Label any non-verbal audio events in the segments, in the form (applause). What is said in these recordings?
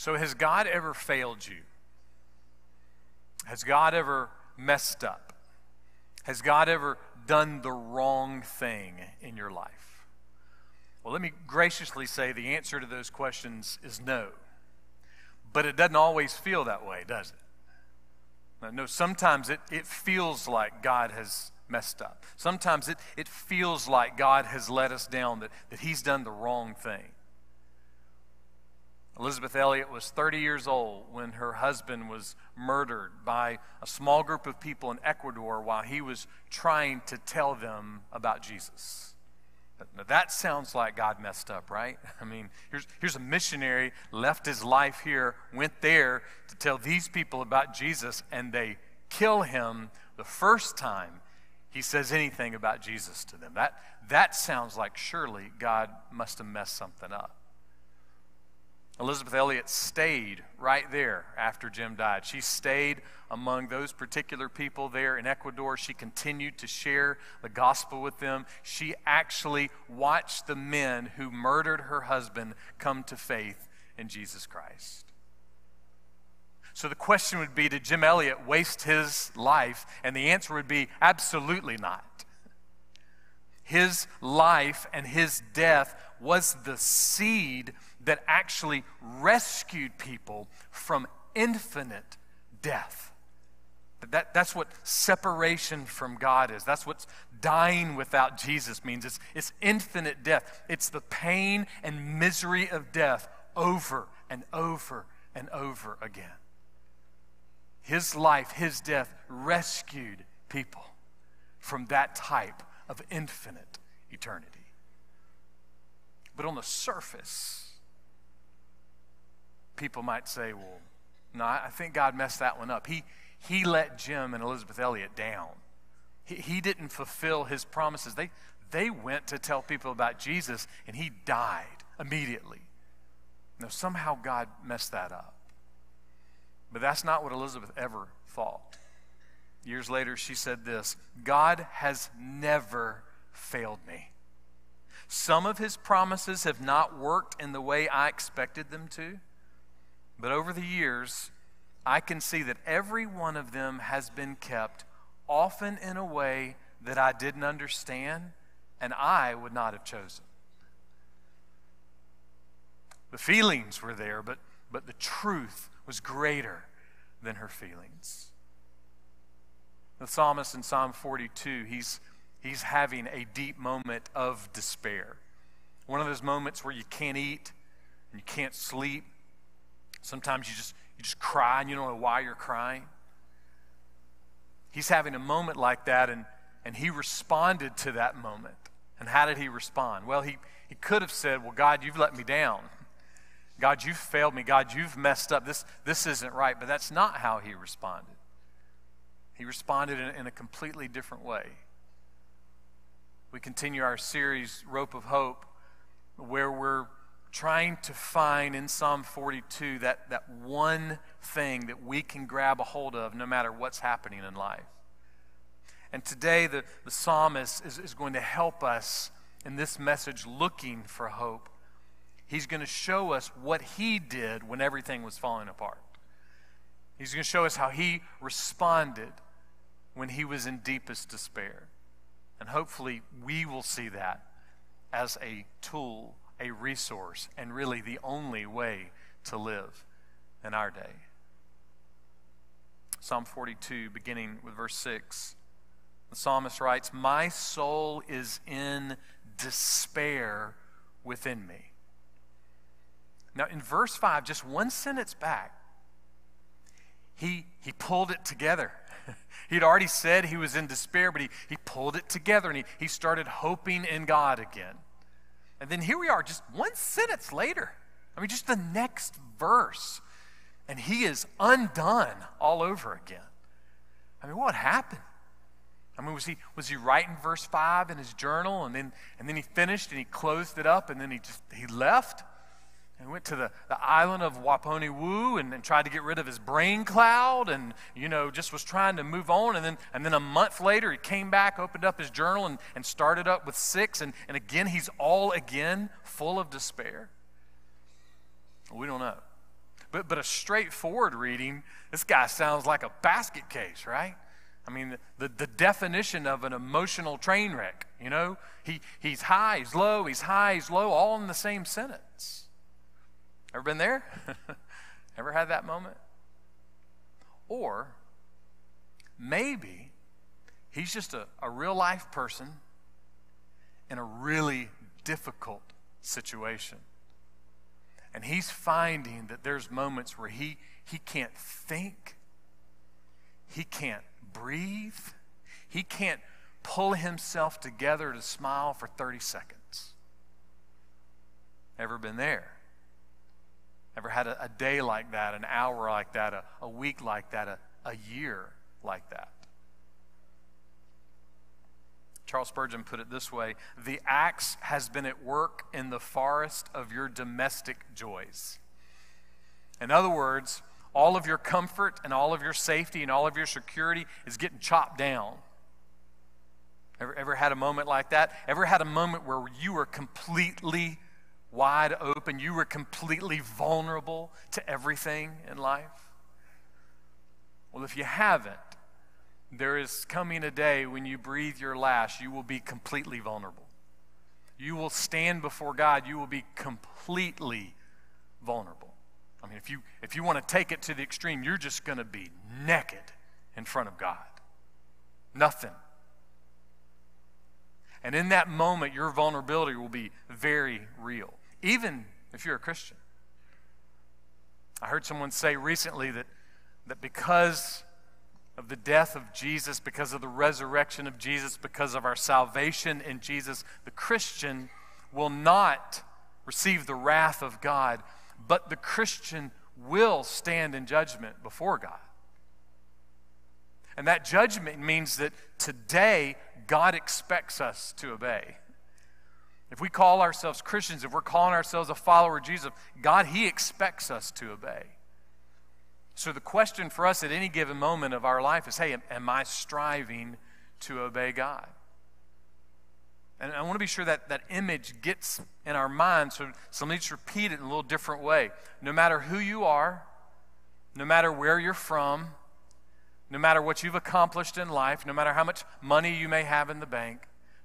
So, has God ever failed you? Has God ever messed up? Has God ever done the wrong thing in your life? Well, let me graciously say the answer to those questions is no. But it doesn't always feel that way, does it? No, sometimes it, it feels like God has messed up. Sometimes it, it feels like God has let us down, that, that He's done the wrong thing. Elisabeth Elliot was 30 years old when her husband was murdered by a small group of people in Ecuador while he was trying to tell them about Jesus. Now that sounds like God messed up, right? (laughs) I mean, here's, here's a missionary, left his life here, went there to tell these people about Jesus, and they kill him the first time he says anything about Jesus to them. That, that sounds like surely God must have messed something up. Elisabeth Elliot stayed right there after Jim died. She stayed among those particular people there in Ecuador. She continued to share the gospel with them. She actually watched the men who murdered her husband come to faith in Jesus Christ. So the question would be Did Jim Elliot waste his life? And the answer would be absolutely not. His life and his death was the seed that actually rescued people from infinite death. That, that's what separation from God is. That's what dying without Jesus means. It's, it's infinite death. It's the pain and misery of death over and over and over again. His life, his death rescued people from that type of infinite eternity. But on the surface, people might say, well, no, I think God messed that one up. He, he let Jim and Elisabeth Elliot down. He, he didn't fulfill his promises. They, they went to tell people about Jesus, and he died immediately. Now, somehow God messed that up. But that's not what Elisabeth ever thought. Years later, she said this God has never failed me. Some of his promises have not worked in the way I expected them to. But over the years, I can see that every one of them has been kept, often in a way that I didn't understand and I would not have chosen. The feelings were there, but, but the truth was greater than her feelings. The psalmist in Psalm 42, he's, he's having a deep moment of despair. One of those moments where you can't eat and you can't sleep Sometimes you just, you just cry and you don't know why you're crying. He's having a moment like that, and, and he responded to that moment. And how did he respond? Well, he, he could have said, Well, God, you've let me down. God, you've failed me. God, you've messed up. This, this isn't right. But that's not how he responded. He responded in, in a completely different way. We continue our series, Rope of Hope, where we're trying to find in Psalm 42 that, that one thing that we can grab a hold of no matter what's happening in life. And today, the, the psalmist is, is going to help us in this message looking for hope. He's going to show us what he did when everything was falling apart. He's going to show us how he responded when he was in deepest despair. And hopefully, we will see that as a tool a resource and really the only way to live in our day. Psalm 42, beginning with verse 6, the psalmist writes, My soul is in despair within me. Now, in verse 5, just one sentence back, he, he pulled it together. (laughs) He'd already said he was in despair, but he, he pulled it together and he, he started hoping in God again. And then here we are, just one sentence later. I mean, just the next verse. And he is undone all over again. I mean, what happened? I mean, was he, was he writing verse 5 in his journal and then, and then he finished and he closed it up and then he just he left? And went to the, the island of Waponi and, and tried to get rid of his brain cloud and, you know, just was trying to move on. And then, and then a month later, he came back, opened up his journal, and, and started up with six. And, and again, he's all again full of despair. We don't know. But, but a straightforward reading, this guy sounds like a basket case, right? I mean, the, the definition of an emotional train wreck, you know? He, he's high, he's low, he's high, he's low, all in the same sentence. Ever been there? (laughs) Ever had that moment? Or maybe he's just a, a real life person in a really difficult situation. And he's finding that there's moments where he, he can't think, he can't breathe, he can't pull himself together to smile for 30 seconds. Ever been there? Ever had a, a day like that, an hour like that, a, a week like that, a, a year like that? Charles Spurgeon put it this way The axe has been at work in the forest of your domestic joys. In other words, all of your comfort and all of your safety and all of your security is getting chopped down. Ever, ever had a moment like that? Ever had a moment where you were completely wide open? You were completely vulnerable to everything in life? Well, if you haven't, there is coming a day when you breathe your last, you will be completely vulnerable. You will stand before God, you will be completely vulnerable. I mean, if you, if you want to take it to the extreme, you're just going to be naked in front of God. Nothing. And in that moment, your vulnerability will be very real, even if you're a Christian. I heard someone say recently that, that because of the death of Jesus, because of the resurrection of Jesus, because of our salvation in Jesus, the Christian will not receive the wrath of God, but the Christian will stand in judgment before God. And that judgment means that today God expects us to obey. If we call ourselves Christians, if we're calling ourselves a follower of Jesus, God, He expects us to obey. So the question for us at any given moment of our life is hey, am, I striving to obey God? And I want to be sure that that image gets in our mind, so, so let me just repeat it in a little different way. No matter who you are, no matter where you're from, no matter what you've accomplished in life, no matter how much money you may have in the bank,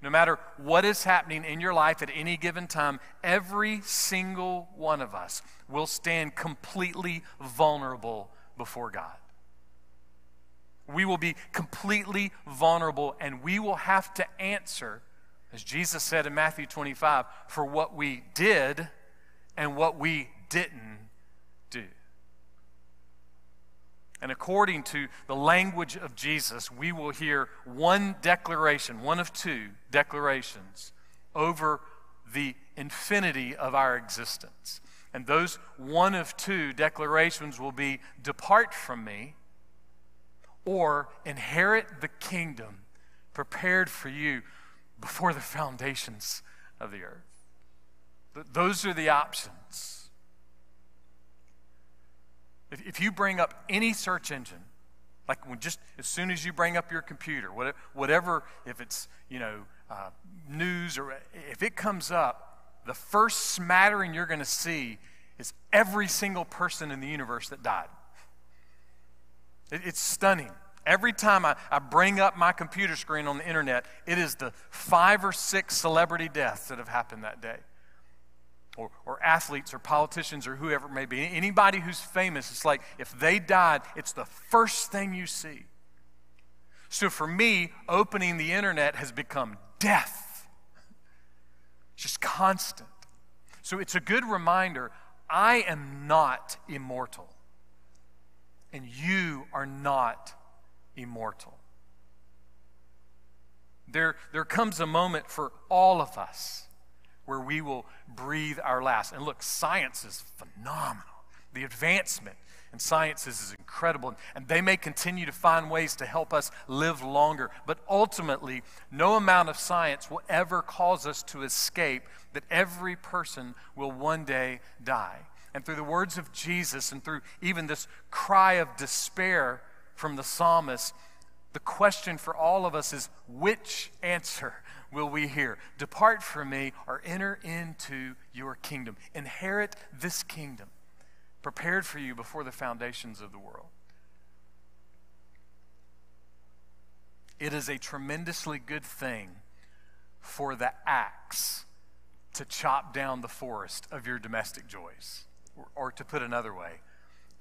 no matter what is happening in your life at any given time, every single one of us will stand completely vulnerable before God. We will be completely vulnerable and we will have to answer, as Jesus said in Matthew 25, for what we did and what we didn't do. And according to the language of Jesus, we will hear one declaration, one of two declarations over the infinity of our existence. And those one of two declarations will be Depart from me, or inherit the kingdom prepared for you before the foundations of the earth. Those are the options. If you bring up any search engine, like when just as soon as you bring up your computer, whatever, if it's you know uh, news or if it comes up, the first smattering you're going to see is every single person in the universe that died. It, it's stunning. Every time I, I bring up my computer screen on the internet, it is the five or six celebrity deaths that have happened that day. Or, or athletes or politicians or whoever it may be. Anybody who's famous, it's like if they died, it's the first thing you see. So for me, opening the internet has become death just constant. So it's a good reminder I am not immortal, and you are not immortal. There, there comes a moment for all of us where we will breathe our last. And look, science is phenomenal. The advancement and sciences is incredible, and they may continue to find ways to help us live longer. But ultimately, no amount of science will ever cause us to escape that every person will one day die. And through the words of Jesus and through even this cry of despair from the psalmist, the question for all of us is which answer will we hear? Depart from me or enter into your kingdom. Inherit this kingdom prepared for you before the foundations of the world. It is a tremendously good thing for the axe to chop down the forest of your domestic joys. Or, or, to put another way,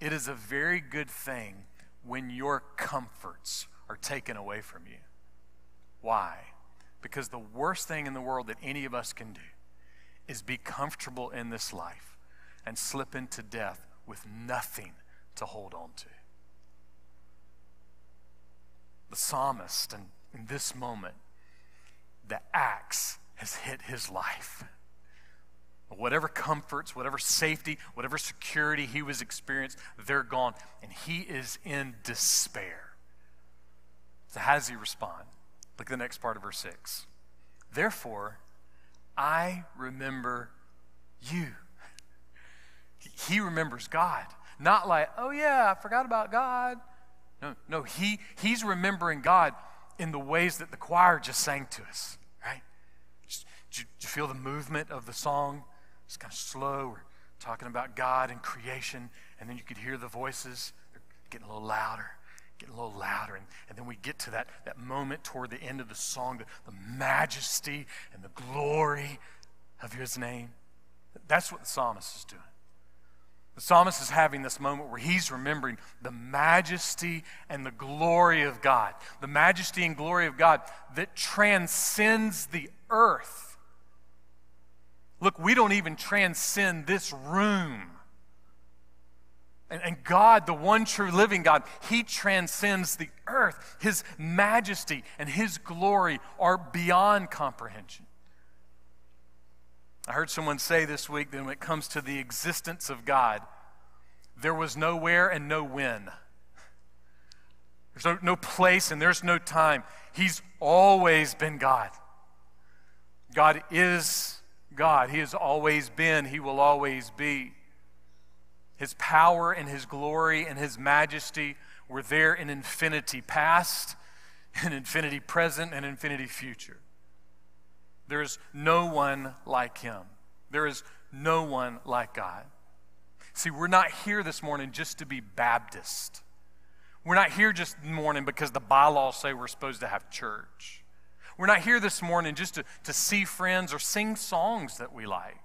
it is a very good thing when your comforts are taken away from you. Why? Because the worst thing in the world that any of us can do is be comfortable in this life and slip into death with nothing to hold on to. The psalmist, and in this moment, the axe has hit his life. Whatever comforts, whatever safety, whatever security he was experiencing, they're gone. And he is in despair. So, how does he respond? Look at the next part of verse 6. Therefore, I remember you. He remembers God. Not like, oh yeah, I forgot about God. No, no, he, he's remembering God in the ways that the choir just sang to us, right? Did, you, you feel the movement of the song? It's kind of slow. We're talking about God and creation, and then you could hear the voices. Getting a little louder, a little louder. And, and then we get to that, that moment toward the end of the song, the, the majesty and the glory of his name. That's what the psalmist is doing. The psalmist is having this moment where he's remembering the majesty and the glory of God, the majesty and glory of God that transcends the earth. Look, we don't even transcend this room. And, and, God, the one true living God, He transcends the earth. His majesty and His glory are beyond comprehension. I heard someone say this week that when it comes to the existence of God, there was no where and no when. There's no, no place and there's no time. He's always been God. God is God. He has always been, He will always be. His power and His glory and His majesty were there in infinity past, (laughs) in infinity present, and infinity future. There is no one like him. There is no one like God. See, we're not here this morning just to be Baptist. We're not here just morning because the bylaws say we're supposed to have church. We're not here this morning just to, to see friends or sing songs that we like.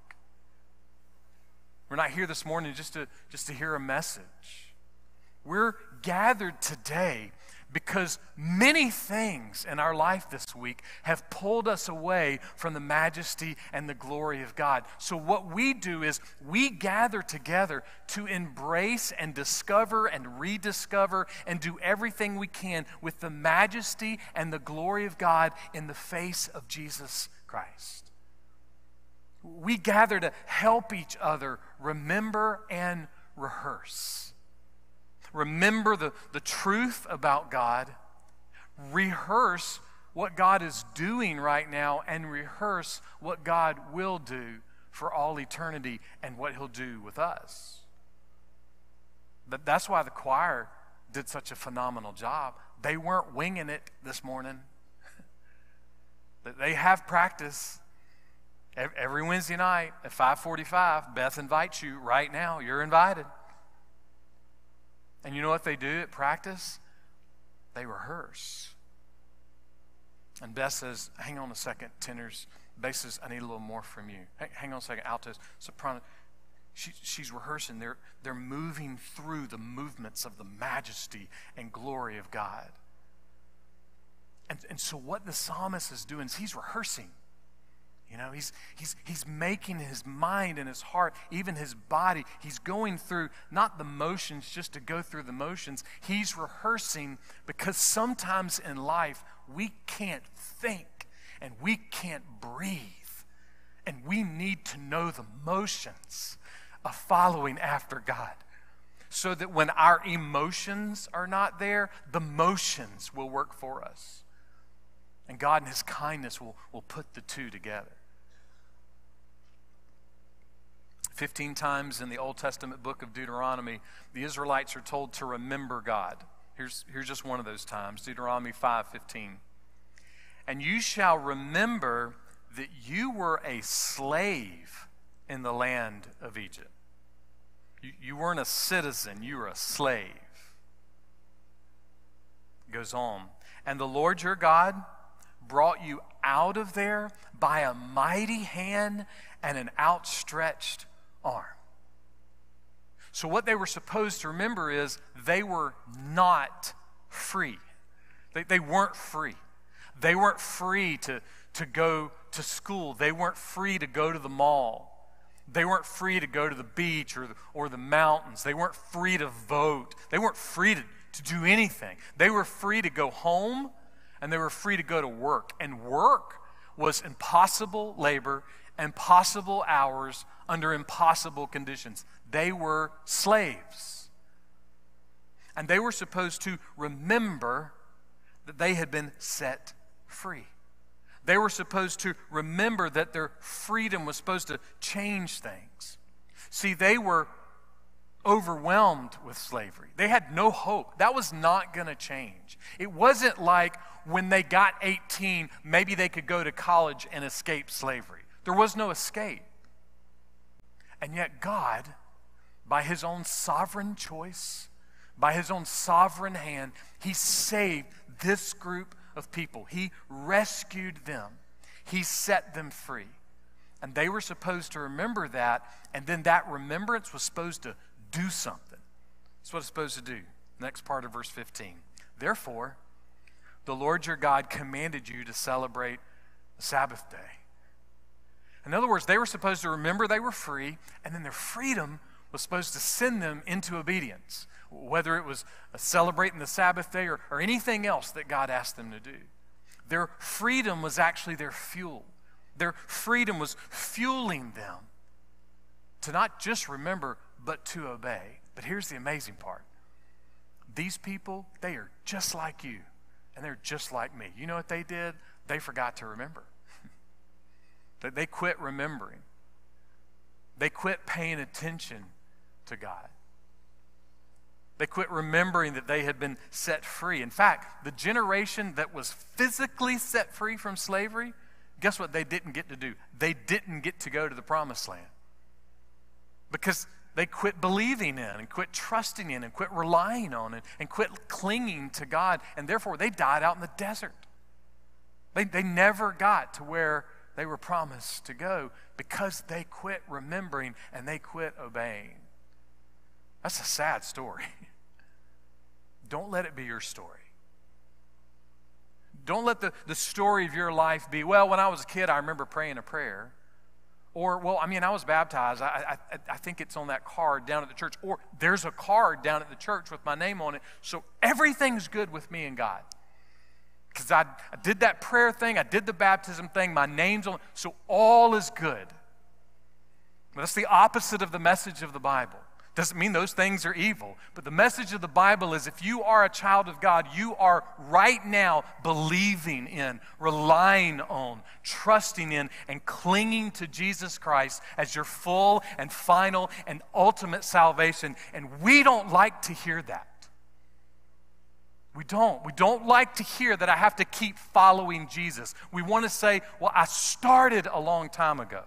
We're not here this morning just to, just to hear a message. We're gathered today because many things in our life this week have pulled us away from the majesty and the glory of God. So, what we do is we gather together to embrace and discover and rediscover and do everything we can with the majesty and the glory of God in the face of Jesus Christ. We gather to help each other remember and rehearse remember the, the truth about God, rehearse what God is doing right now, and rehearse what God will do for all eternity and what He'll do with us. But that's why the choir did such a phenomenal job. They weren't winging it this morning. (laughs) they have practice every Wednesday night at 5:45. Beth invites you right now. You're invited. And you know what they do at practice? They rehearse. And Beth says, Hang on a second, tenors. basses. I need a little more from you. Hang, on a second, altos, soprano. She, she's rehearsing. They're, they're moving through the movements of the majesty and glory of God. And, and so, what the psalmist is doing is he's rehearsing. You know, he's, he's, he's making his mind and his heart, even his body, he's going through not the motions just to go through the motions. He's rehearsing because sometimes in life we can't think and we can't breathe. And we need to know the motions of following after God so that when our emotions are not there, the motions will work for us. And God, in His kindness, will, will put the two together. 15 times in the Old Testament book of Deuteronomy, the Israelites are told to remember God. Here's, here's just one of those times Deuteronomy 5:15. And you shall remember that you were a slave in the land of Egypt. You, you weren't a citizen, you were a slave. It goes on. And the Lord your God brought you out of there by a mighty hand and an outstretched arm. So, what they were supposed to remember is they were not free. They, they weren't free. They weren't free to, to go to school. They weren't free to go to the mall. They weren't free to go to the beach or the, or the mountains. They weren't free to vote. They weren't free to, to do anything. They were free to go home and they were free to go to work. And work was impossible labor, impossible hours, under impossible conditions. They were slaves. And they were supposed to remember that they had been set free. They were supposed to remember that their freedom was supposed to change things. See, they were overwhelmed with slavery. They had no hope. That was not going to change. It wasn't like when they got 18, maybe they could go to college and escape slavery. There was no escape. And yet, God, by His own sovereign choice, by His own sovereign hand, He saved this group of people. He rescued them, He set them free. And they were supposed to remember that, and then that remembrance was supposed to do something. That's what it's supposed to do. Next part of verse 15. Therefore, the Lord your God commanded you to celebrate the Sabbath day. In other words, they were supposed to remember they were free, and then their freedom was supposed to send them into obedience whether it was celebrating the Sabbath day or, or anything else that God asked them to do. Their freedom was actually their fuel. Their freedom was fueling them to not just remember, but to obey. But here's the amazing part these people, they are just like you, and they're just like me. You know what they did? They forgot to remember. They quit remembering, they quit paying attention to God. They quit remembering that they had been set free. In fact, the generation that was physically set free from slavery, guess what they didn't get to do? They didn't get to go to the promised land. Because they quit believing in and quit trusting in and quit relying on it and quit clinging to God. And therefore, they died out in the desert. They, they never got to where they were promised to go because they quit remembering and they quit obeying. That's a sad story. (laughs) Don't let it be your story. Don't let the, the story of your life be, well, when I was a kid, I remember praying a prayer. Or, well, I mean, I was baptized. I, I, I think it's on that card down at the church. Or there's a card down at the church with my name on it. So everything's good with me and God. Because I, I did that prayer thing, I did the baptism thing, my name's on So all is good. But that's the opposite of the message of the Bible. Doesn't mean those things are evil. But the message of the Bible is if you are a child of God, you are right now believing in, relying on, trusting in, and clinging to Jesus Christ as your full and final and ultimate salvation. And we don't like to hear that. We don't. We don't like to hear that I have to keep following Jesus. We want to say, well, I started a long time ago.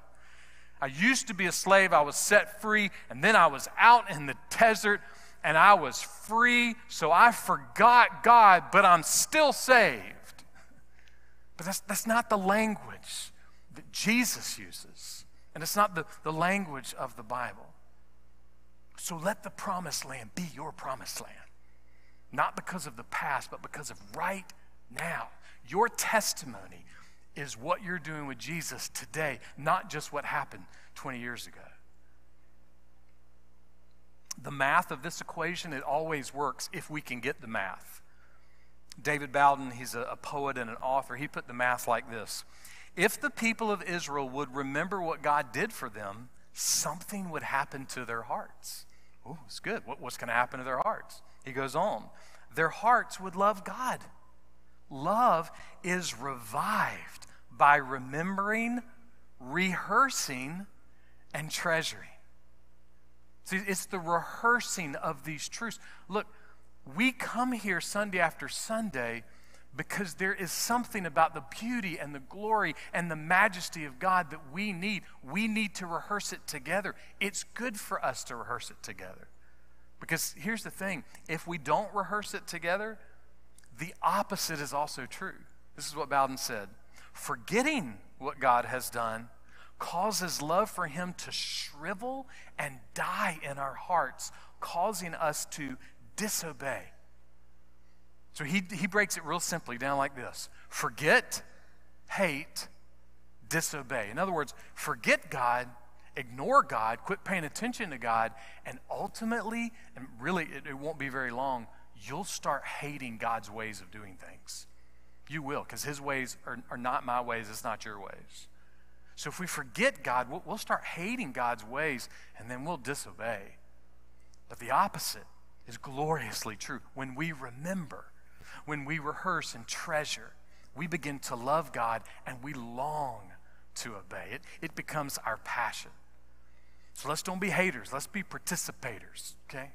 I used to be a slave, I was set free, and then I was out in the desert and I was free, so I forgot God, but I'm still saved. But that's, that's not the language that Jesus uses, and it's not the, the language of the Bible. So let the promised land be your promised land, not because of the past, but because of right now. Your testimony is what you're doing with Jesus today, not just what happened 20 years ago. The math of this equation, it always works if we can get the math. David Bowden, he's a, a poet and an author, he put the math like this If the people of Israel would remember what God did for them, something would happen to their hearts. Oh, it's good. What, what's going to happen to their hearts? He goes on. Their hearts would love God. Love is revived by remembering, rehearsing, and treasuring. See, it's the rehearsing of these truths. Look, we come here Sunday after Sunday because there is something about the beauty and the glory and the majesty of God that we need. We need to rehearse it together. It's good for us to rehearse it together. Because here's the thing if we don't rehearse it together, the opposite is also true. This is what Bowden said Forgetting what God has done causes love for Him to shrivel and die in our hearts, causing us to disobey. So he, he breaks it real simply down like this forget, hate, disobey. In other words, forget God, ignore God, quit paying attention to God, and ultimately, and really it, it won't be very long, you'll start hating God's ways of doing things. You will, because his ways are, are not my ways, it's not your ways. So if we forget God, we'll, we'll start hating God's ways, and then we'll disobey. But the opposite is gloriously true. When we remember, when we rehearse and treasure, we begin to love God and we long to obey. It, it becomes our passion. So let's don't be haters, let's be participators, okay?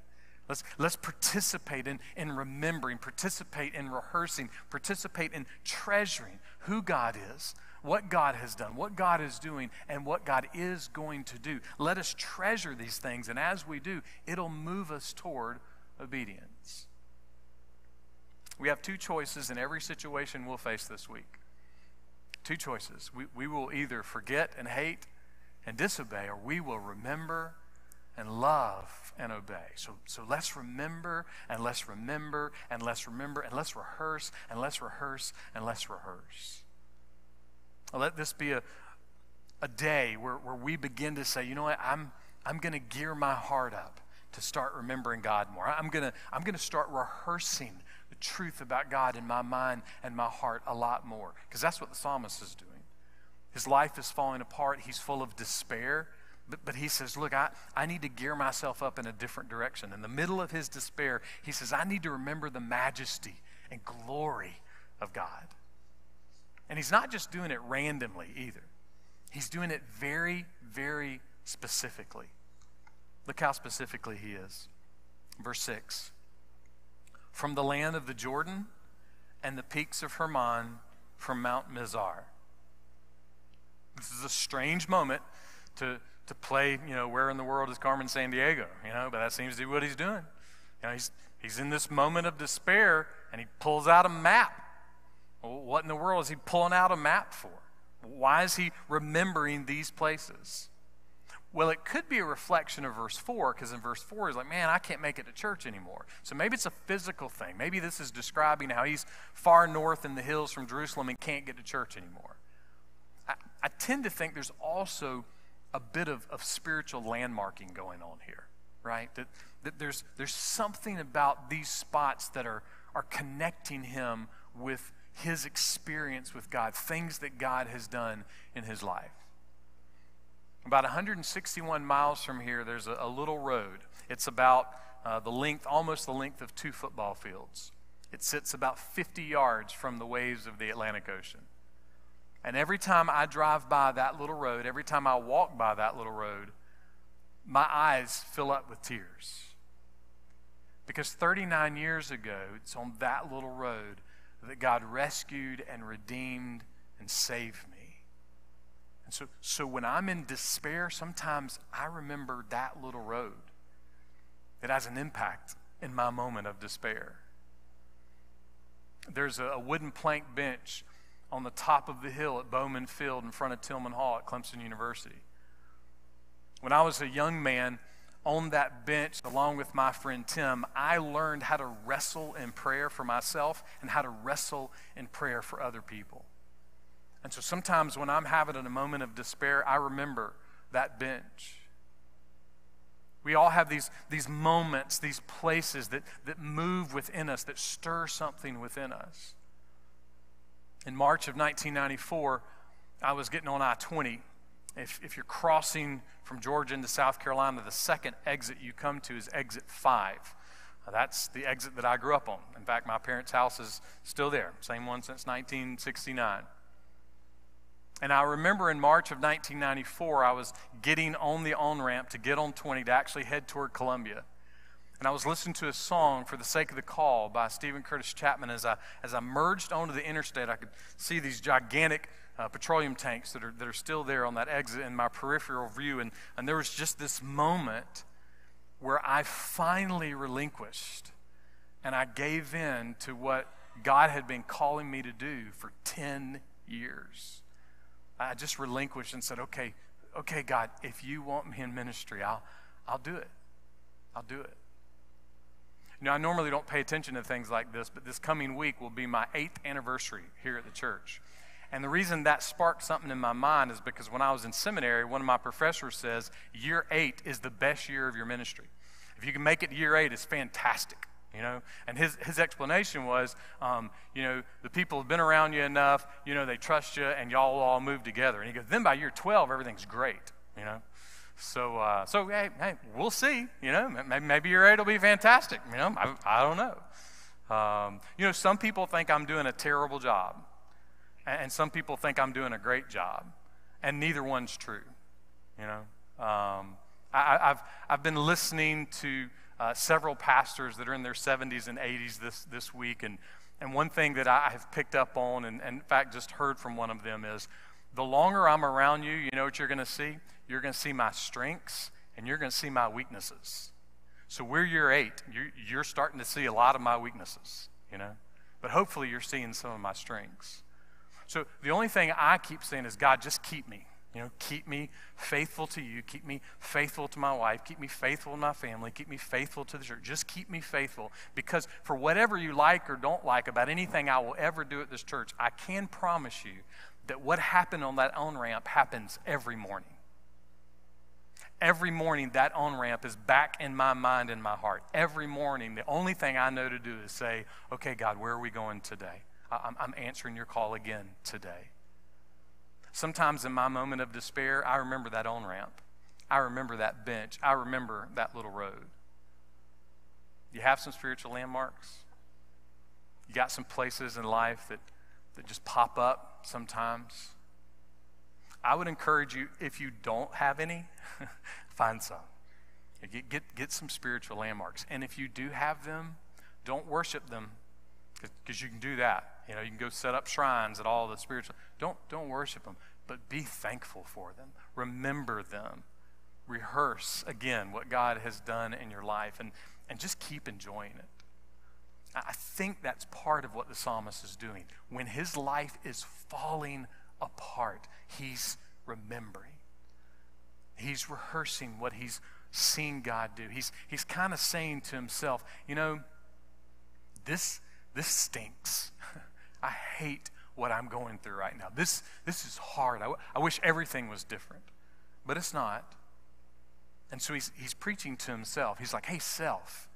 Let's, let's participate in, in remembering, participate in rehearsing, participate in treasuring who God is, what God has done, what God is doing, and what God is going to do. Let us treasure these things, and as we do, it'll move us toward obedience. We have two choices in every situation we'll face this week. Two choices. We, we will either forget and hate and disobey, or we will remember and love and obey. So, so let's remember and let's remember and let's remember and let's rehearse and let's rehearse and let's rehearse. Let this be a, a day where, where we begin to say, you know what, I'm, I'm going to gear my heart up to start remembering God more. I'm going to I'm going to start rehearsing the truth about God in my mind and my heart a lot more because that's what the psalmist is doing. His life is falling apart. He's full of despair. But, but he says, Look, I, I need to gear myself up in a different direction. In the middle of his despair, he says, I need to remember the majesty and glory of God. And he's not just doing it randomly either, he's doing it very, very specifically. Look how specifically he is. Verse 6 From the land of the Jordan and the peaks of Hermon, from Mount Mizar. This is a strange moment to, to play, you know, where in the world is Carmen Sandiego, you know, but that seems to be what he's doing. You know, he's, he's in this moment of despair and he pulls out a map. Well, what in the world is he pulling out a map for? Why is he remembering these places? Well, it could be a reflection of verse 4, because in verse 4, he's like, man, I can't make it to church anymore. So maybe it's a physical thing. Maybe this is describing how he's far north in the hills from Jerusalem and can't get to church anymore. I, tend to think there's also a bit of, of spiritual landmarking going on here, right? That, that there's, there's something about these spots that are, are connecting him with his experience with God, things that God has done in his life. About 161 miles from here, there's a, a little road. It's about uh, the length, almost the length of two football fields. It sits about 50 yards from the waves of the Atlantic Ocean. And every time I drive by that little road, every time I walk by that little road, my eyes fill up with tears. Because 39 years ago, it's on that little road that God rescued and redeemed and saved me. And so, so when I'm in despair, sometimes I remember that little road. It has an impact in my moment of despair. There's a, a wooden plank bench on the top of the hill at Bowman Field in front of Tillman Hall at Clemson University. When I was a young man, on that bench, along with my friend Tim, I learned how to wrestle in prayer for myself and how to wrestle in prayer for other people. And so sometimes when I'm having a moment of despair, I remember that bench. We all have these, these moments, these places that, that move within us, that stir something within us. In March of 1994, I was getting on I 20 if, if you're crossing from Georgia into South Carolina, the second exit you come to is exit 5. Uh, that's the exit that I grew up on. In fact, my parents' house is still there, same one since 1969. And I remember in March of 1994, I was getting on the on ramp to get on 20 to actually head toward Columbia. And I was listening to a song, For the Sake of the Call, by Steven Curtis Chapman. As I, as I merged onto the interstate, I could see these gigantic uh, petroleum tanks that are, that are still there on that exit in my peripheral view. And, and there was just this moment where I finally relinquished and I gave in to what God had been calling me to do for 10 years. I just relinquished and said, okay, okay, God, if you want me in ministry, I'll, I'll do it. I'll do it. You know, I normally don't pay attention to things like this, but this coming week will be my eighth anniversary here at the church. And the reason that sparked something in my mind is because when I was in seminary, one of my professors says, year eight is the best year of your ministry. If you can make it to year eight, it's fantastic. You know, and his, his explanation was, um, you know, the people have been around you enough, you know, they trust you, and y'all all move together. And he goes, then by year 12, everything's great, you know. So, uh, so hey, hey, we'll see. You know, maybe, maybe year eight will be fantastic. You know, I, I don't know. Um, you know, some people think I'm doing a terrible job, and some people think I'm doing a great job, and neither one's true. You know, um, I, have I've been listening to uh, several pastors that are in their 70s and 80s this, this week. And, and one thing that I have picked up on, and, and in fact just heard from one of them, is the longer I'm around you, you know what you're going to see? You're going to see my strengths and you're going to see my weaknesses. So we're year eight. You're, you're starting to see a lot of my weaknesses, you know? But hopefully you're seeing some of my strengths. So the only thing I keep saying is, God, just keep me. You know, keep me faithful to you. Keep me faithful to my wife. Keep me faithful to my family. Keep me faithful to the church. Just keep me faithful. Because for whatever you like or don't like about anything I will ever do at this church, I can promise you that what happened on that on ramp happens every morning. Every morning, that on ramp is back in my mind and my heart. Every morning, the only thing I know to do is say, okay, God, where are we going today? I'm, I'm answering your call again today. Sometimes in my moment of despair, I remember that on ramp. I remember that bench. I remember that little road. You have some spiritual landmarks. You got some places in life that, that just pop up sometimes. I would encourage you, if you don't have any, (laughs) find some. Get, get, get some spiritual landmarks. And if you do have them, don't worship them because you can do that. You know, you can go set up shrines at all the spiritual. Don't don't worship them, but be thankful for them. Remember them. Rehearse again what God has done in your life, and and just keep enjoying it. I think that's part of what the psalmist is doing. When his life is falling apart, he's remembering. He's rehearsing what he's seen God do. He's, he's kind of saying to himself, you know, this, this stinks. (laughs) I hate what I'm going through right now. This, this is hard. I, I wish everything was different, but it's not. And so he's, he's preaching to himself. He's like, hey, self,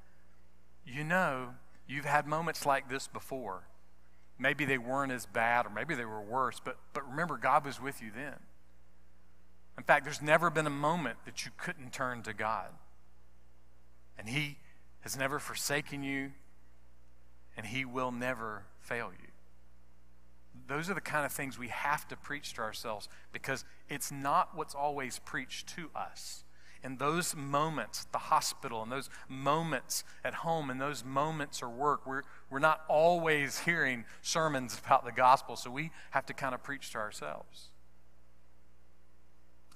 you know, you've had moments like this before. Maybe they weren't as bad, or maybe they were worse, but, but remember, God was with you then. In fact, there's never been a moment that you couldn't turn to God. And He has never forsaken you, and He will never fail you. Those are the kind of things we have to preach to ourselves because it's not what's always preached to us. In those moments at the hospital, in those moments at home, in those moments or work, we're, we're not always hearing sermons about the gospel, so we have to kind of preach to ourselves.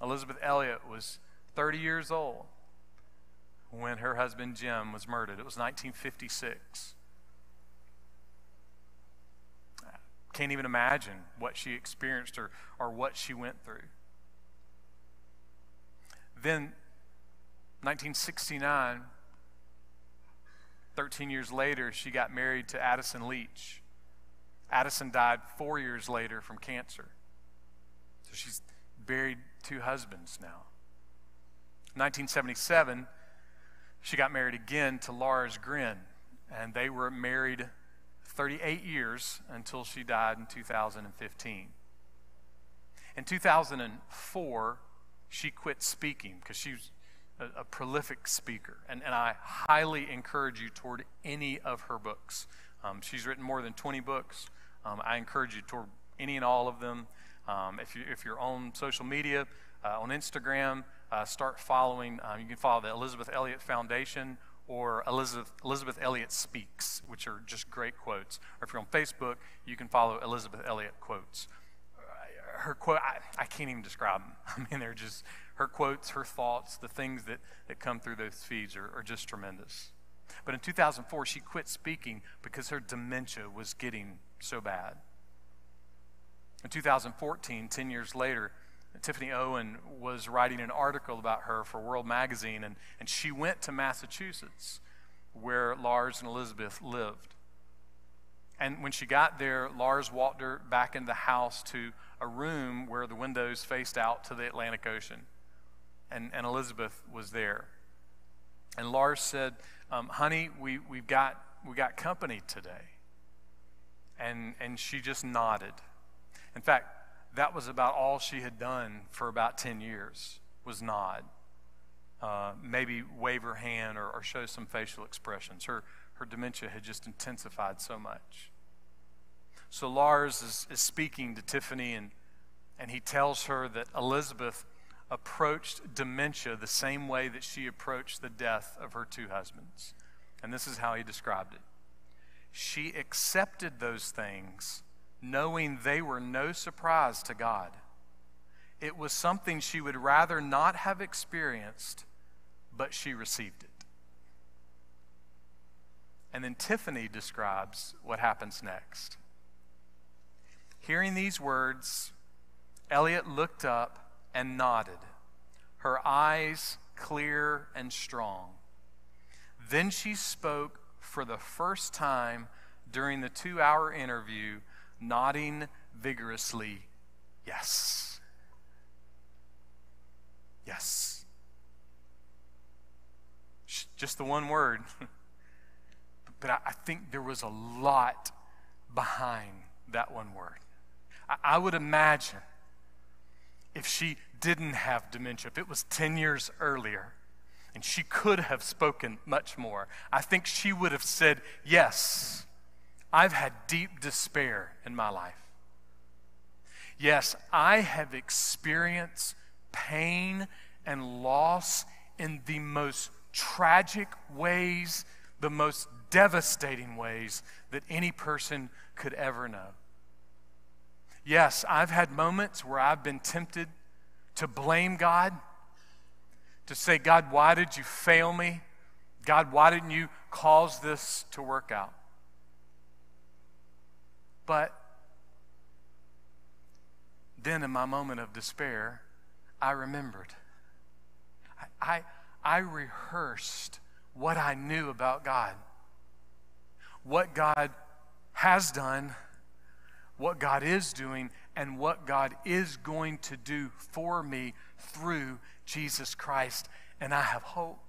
Elisabeth Elliot was 30 years old when her husband Jim was murdered. It was 1956. can't even imagine what she experienced or, or what she went through. Then, 1969, 13 years later, she got married to Addison Leitch. Addison died four years later from cancer. So she's buried two husbands now. 1977, she got married again to Lars Gren, and they were married 38 years until she died in 2015. In 2004, she quit speaking because she was a, a prolific speaker, and, and I highly encourage you toward any of her books. Um, she's written more than 20 books. Um, I encourage you toward any and all of them. Um, if, you, if you're on social media, uh, on Instagram, uh, start following. Um, you can follow the Elisabeth Elliot Foundation or Elisabeth, Elisabeth Elliot Speaks, which are just great quotes. Or if you're on Facebook, you can follow Elisabeth Elliot Quotes. Her quote, I, I can't even describe them. (laughs) I mean, they're just, her quotes, her thoughts, the things that, that come through those feeds are, are just tremendous. But in 2004, she quit speaking because her dementia was getting so bad. In 2014, 10 years later, Tiffany Owen was writing an article about her for World Magazine, and, and she went to Massachusetts, where Lars and Elisabeth lived. And when she got there, Lars walked her back into the house to a room where the windows faced out to the Atlantic Ocean. And, and Elisabeth was there. And Lars said, um, Honey, we, we've got, we got company today. And, and she just nodded. In fact, that was about all she had done for about 10 years was nod uh, maybe wave her hand or, or, show some facial expressions her, her dementia had just intensified so much so lars is, is speaking to tiffany and, and he tells her that elisabeth approached dementia the same way that she approached the death of her two husbands and this is how he described it she accepted those things knowing they were no surprise to God. It was something she would rather not have experienced, but she received it. And then Tiffany describes what happens next. Hearing these words, Elliot looked up and nodded, her eyes clear and strong. Then she spoke for the first time during the two hour interview nodding vigorously, yes. Yes. Just the one word. (laughs) but I, think there was a lot behind that one word. I, would imagine if she didn't have dementia, if it was 10 years earlier, and she could have spoken much more, I think she would have said yes I've had deep despair in my life. Yes, I have experienced pain and loss in the most tragic ways, the most devastating ways that any person could ever know. Yes, I've had moments where I've been tempted to blame God, to say, God, why did you fail me? God, why didn't you cause this to work out? But then, in my moment of despair, I remembered. I, I, I rehearsed what I knew about God, what God has done, what God is doing, and what God is going to do for me through Jesus Christ. And I have hope.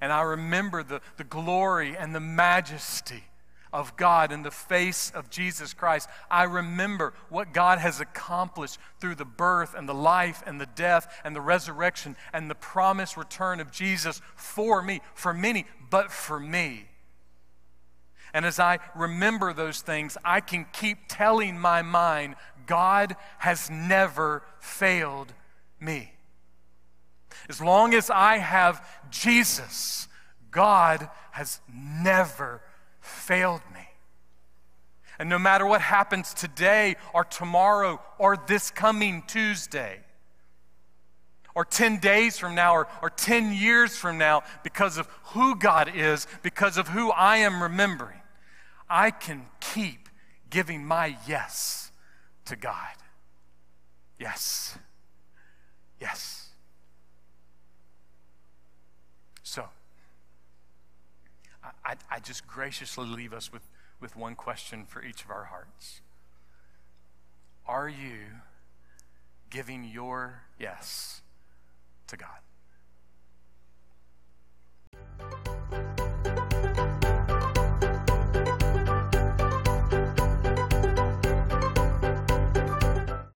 And I remember the, the glory and the majesty of God in the face of Jesus Christ, I remember what God has accomplished through the birth and the life and the death and the resurrection and the promised return of Jesus for me, for many, but for me. And as I remember those things, I can keep telling my mind, God has never failed me. As long as I have Jesus, God has never failed me. And no matter what happens today or tomorrow or this coming Tuesday, or 10 days from now or, or 10 years from now, because of who God is, because of who I am remembering, I can keep giving my yes to God. Yes. Yes. So, I, I just graciously leave us with, with one question for each of our hearts. Are you giving your yes to God.